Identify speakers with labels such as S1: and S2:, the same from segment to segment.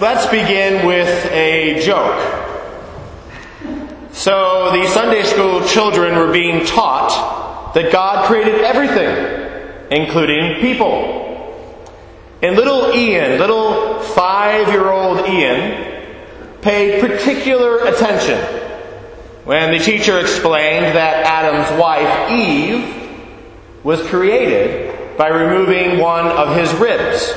S1: Let's begin with a joke. So, the Sunday school children were being taught that God created everything, including people. And little Ian, little five year old Ian, paid particular attention when the teacher explained that Adam's wife, Eve, was created by removing one of his ribs.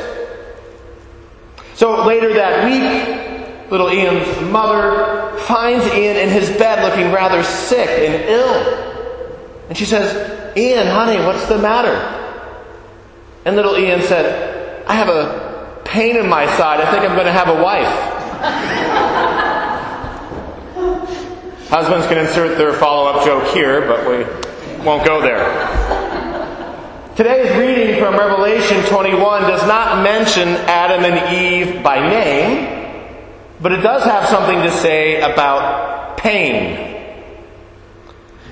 S1: So later that week, little Ian's mother finds Ian in his bed looking rather sick and ill. And she says, Ian, honey, what's the matter? And little Ian said, I have a pain in my side. I think I'm going to have a wife. Husbands can insert their follow up joke here, but we won't go there. Today's reading from Revelation 21 does not mention Adam and Eve by name, but it does have something to say about pain.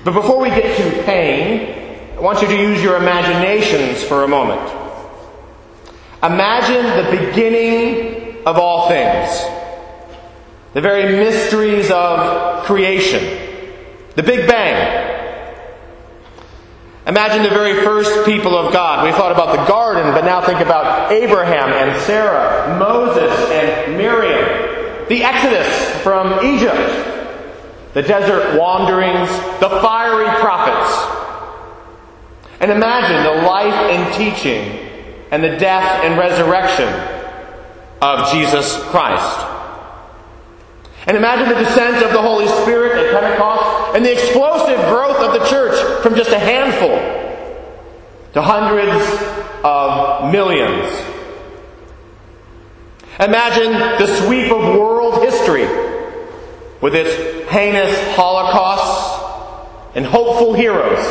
S1: But before we get to pain, I want you to use your imaginations for a moment. Imagine the beginning of all things, the very mysteries of creation, the Big Bang. Imagine the very first people of God. We thought about the garden, but now think about Abraham and Sarah, Moses and Miriam, the Exodus from Egypt, the desert wanderings, the fiery prophets. And imagine the life and teaching and the death and resurrection of Jesus Christ. And imagine the descent of the Holy Spirit at Pentecost and the explosive growth of the church from just a handful to hundreds of millions. Imagine the sweep of world history with its heinous holocausts and hopeful heroes.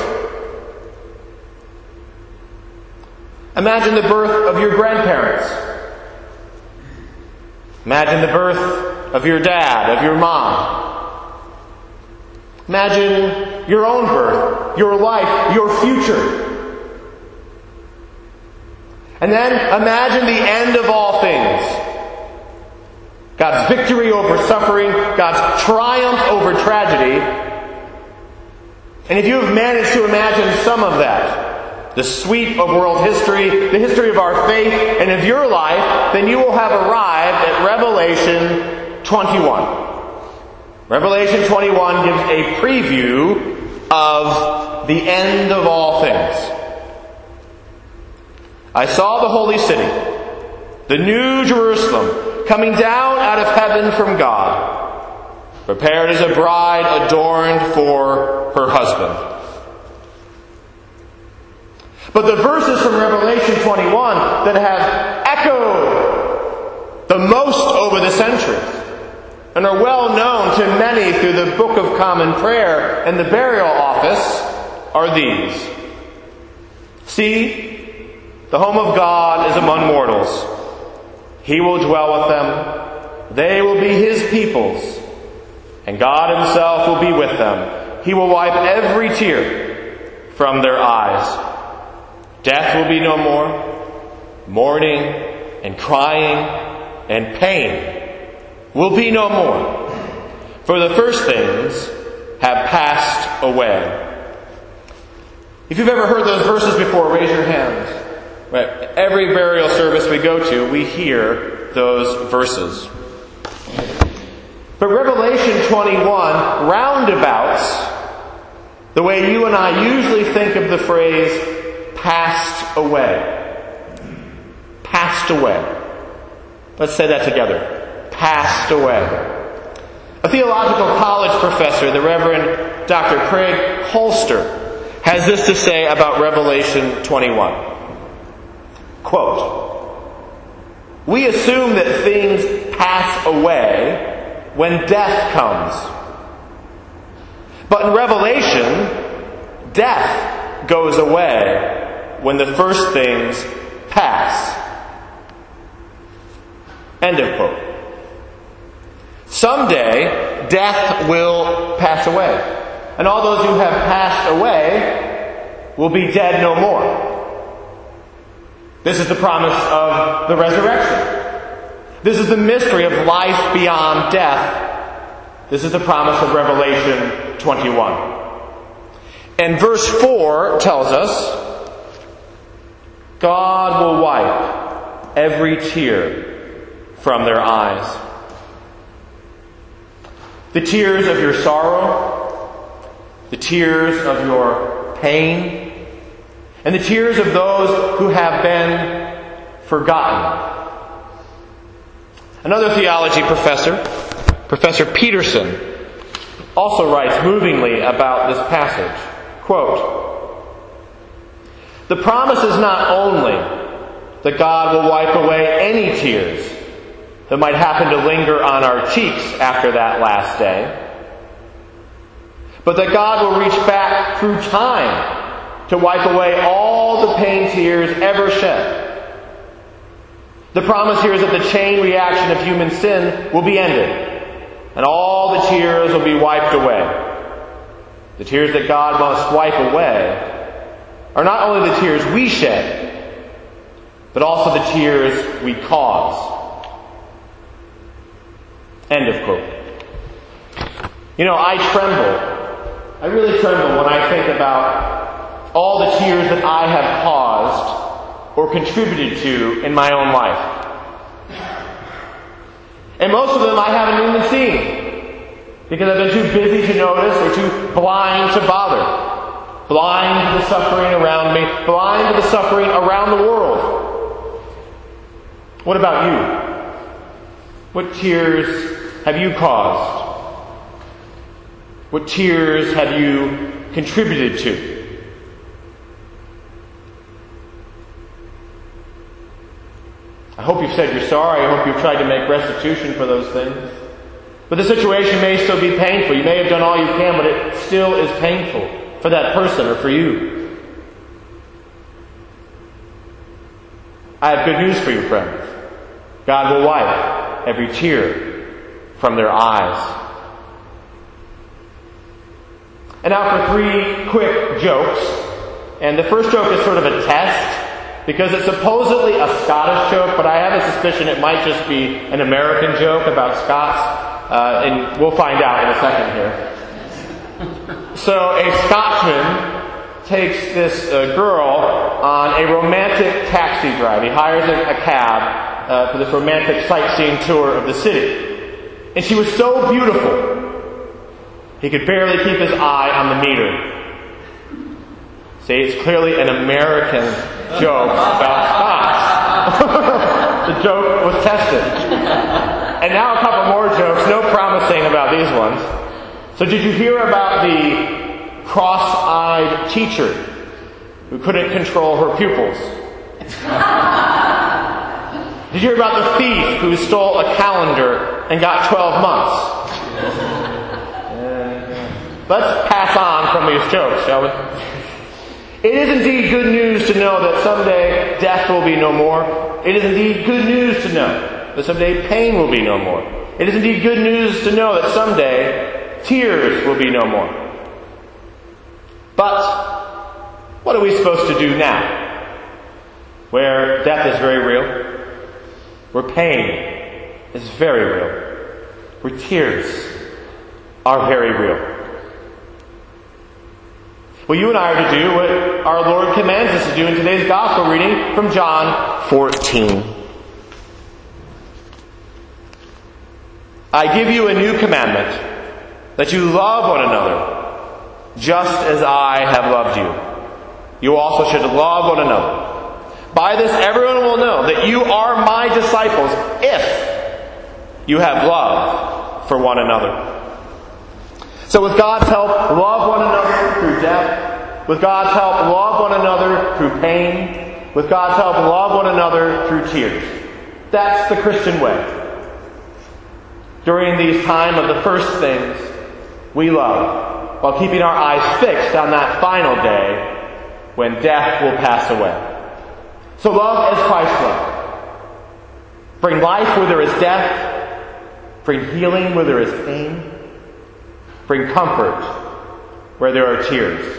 S1: Imagine the birth of your grandparents. Imagine the birth of your dad, of your mom. Imagine your own birth, your life, your future. And then imagine the end of all things. God's victory over suffering, God's triumph over tragedy. And if you have managed to imagine some of that, the sweep of world history, the history of our faith, and of your life, then you will have arrived at Revelation 21. Revelation 21 gives a preview of the end of all things. I saw the holy city, the new Jerusalem, coming down out of heaven from God, prepared as a bride adorned for her husband. But the verses from Revelation 21 that have echoed the most over the centuries and are well known to many through the Book of Common Prayer and the burial office are these. See, the home of God is among mortals. He will dwell with them. They will be his peoples. And God himself will be with them. He will wipe every tear from their eyes. Death will be no more. Mourning and crying and pain will be no more, for the first things have passed away. If you've ever heard those verses before, raise your hand. Right. Every burial service we go to, we hear those verses. But Revelation 21 roundabouts the way you and I usually think of the phrase passed away. Passed away. Let's say that together passed away. A theological college professor, the Reverend Dr. Craig Koester, has this to say about Revelation 21. Quote, We assume that things pass away when death comes. But in Revelation, death goes away when the first things pass. End of quote. Someday, death will pass away. And all those who have passed away will be dead no more. This is the promise of the resurrection. This is the mystery of life beyond death. This is the promise of Revelation 21. And verse 4 tells us God will wipe every tear from their eyes. The tears of your sorrow, the tears of your pain, and the tears of those who have been forgotten. Another theology professor, Professor Peterson, also writes movingly about this passage. Quote, the promise is not only that God will wipe away any tears that might happen to linger on our cheeks after that last day, but that God will reach back through time to wipe away all the pain tears ever shed. The promise here is that the chain reaction of human sin will be ended, and all the tears will be wiped away. The tears that God must wipe away are not only the tears we shed, but also the tears we cause. End of quote. You know, I tremble. I really tremble when I think about all the tears that I have caused or contributed to in my own life. And most of them I haven't even seen because I've been too busy to notice or too blind to bother. Blind to the suffering around me, blind to the suffering around the world. What about you? What tears have you caused? What tears have you contributed to? I hope you've said you're sorry. I hope you've tried to make restitution for those things. But the situation may still be painful. You may have done all you can, but it still is painful for that person or for you. I have good news for you, friends. God will wipe every tear from their eyes. And now for three quick jokes. And the first joke is sort of a test because it's supposedly a Scottish joke, but I have a suspicion it might just be an American joke about Scots, uh, and we'll find out in a second here. so a Scotsman takes this uh, girl on a romantic taxi drive. He hires a, a cab uh, for this romantic sightseeing tour of the city. And she was so beautiful, he could barely keep his eye on the meter. See, it's clearly an American joke about Scots. the joke was tested. And now a couple more jokes, no promising about these ones. So did you hear about the cross-eyed teacher who couldn't control her pupils? Did you hear about the thief who stole a calendar and got 12 months? Let's pass on from these jokes, shall we? It is indeed good news to know that someday death will be no more. It is indeed good news to know that someday pain will be no more. It is indeed good news to know that someday tears will be no more. But what are we supposed to do now? Where death is very real, where pain is very real, where tears are very real. Well, you and I are to do what our Lord commands us to do in today's gospel reading from John 14. I give you a new commandment that you love one another just as I have loved you. You also should love one another. By this, everyone will know that you are my disciples if you have love for one another. So with God's help, love one another through death. With God's help, love one another through pain. With God's help, love one another through tears. That's the Christian way. During these time of the first things, we love, while keeping our eyes fixed on that final day when death will pass away. So love as Christ loved. Bring life where there is death. Bring healing where there is pain. Bring comfort where there are tears.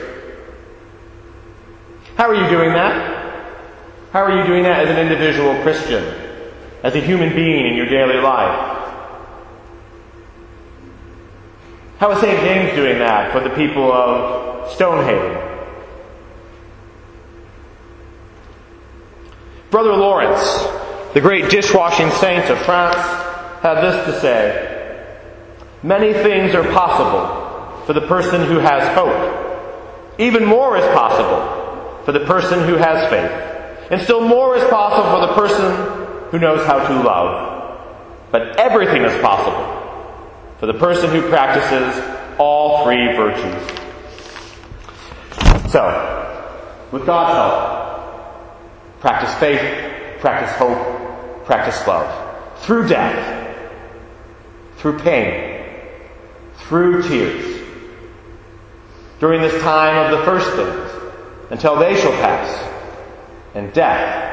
S1: How are you doing that? How are you doing that as an individual Christian? as a human being in your daily life? How is St. James doing that for the people of Stonehaven? Brother Lawrence, the great dishwashing saint of France, had this to say Many things are possible for the person who has hope. Even more is possible for the person who has faith. And still more is possible for the person who knows how to love. But everything is possible for the person who practices all three virtues. So, with God's help, practice faith, practice hope, practice love. Through death, through pain, through tears. During this time of the first things, until they shall pass, and death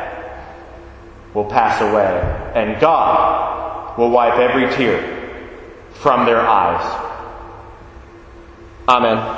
S1: will pass away, and God will wipe every tear from their eyes. Amen.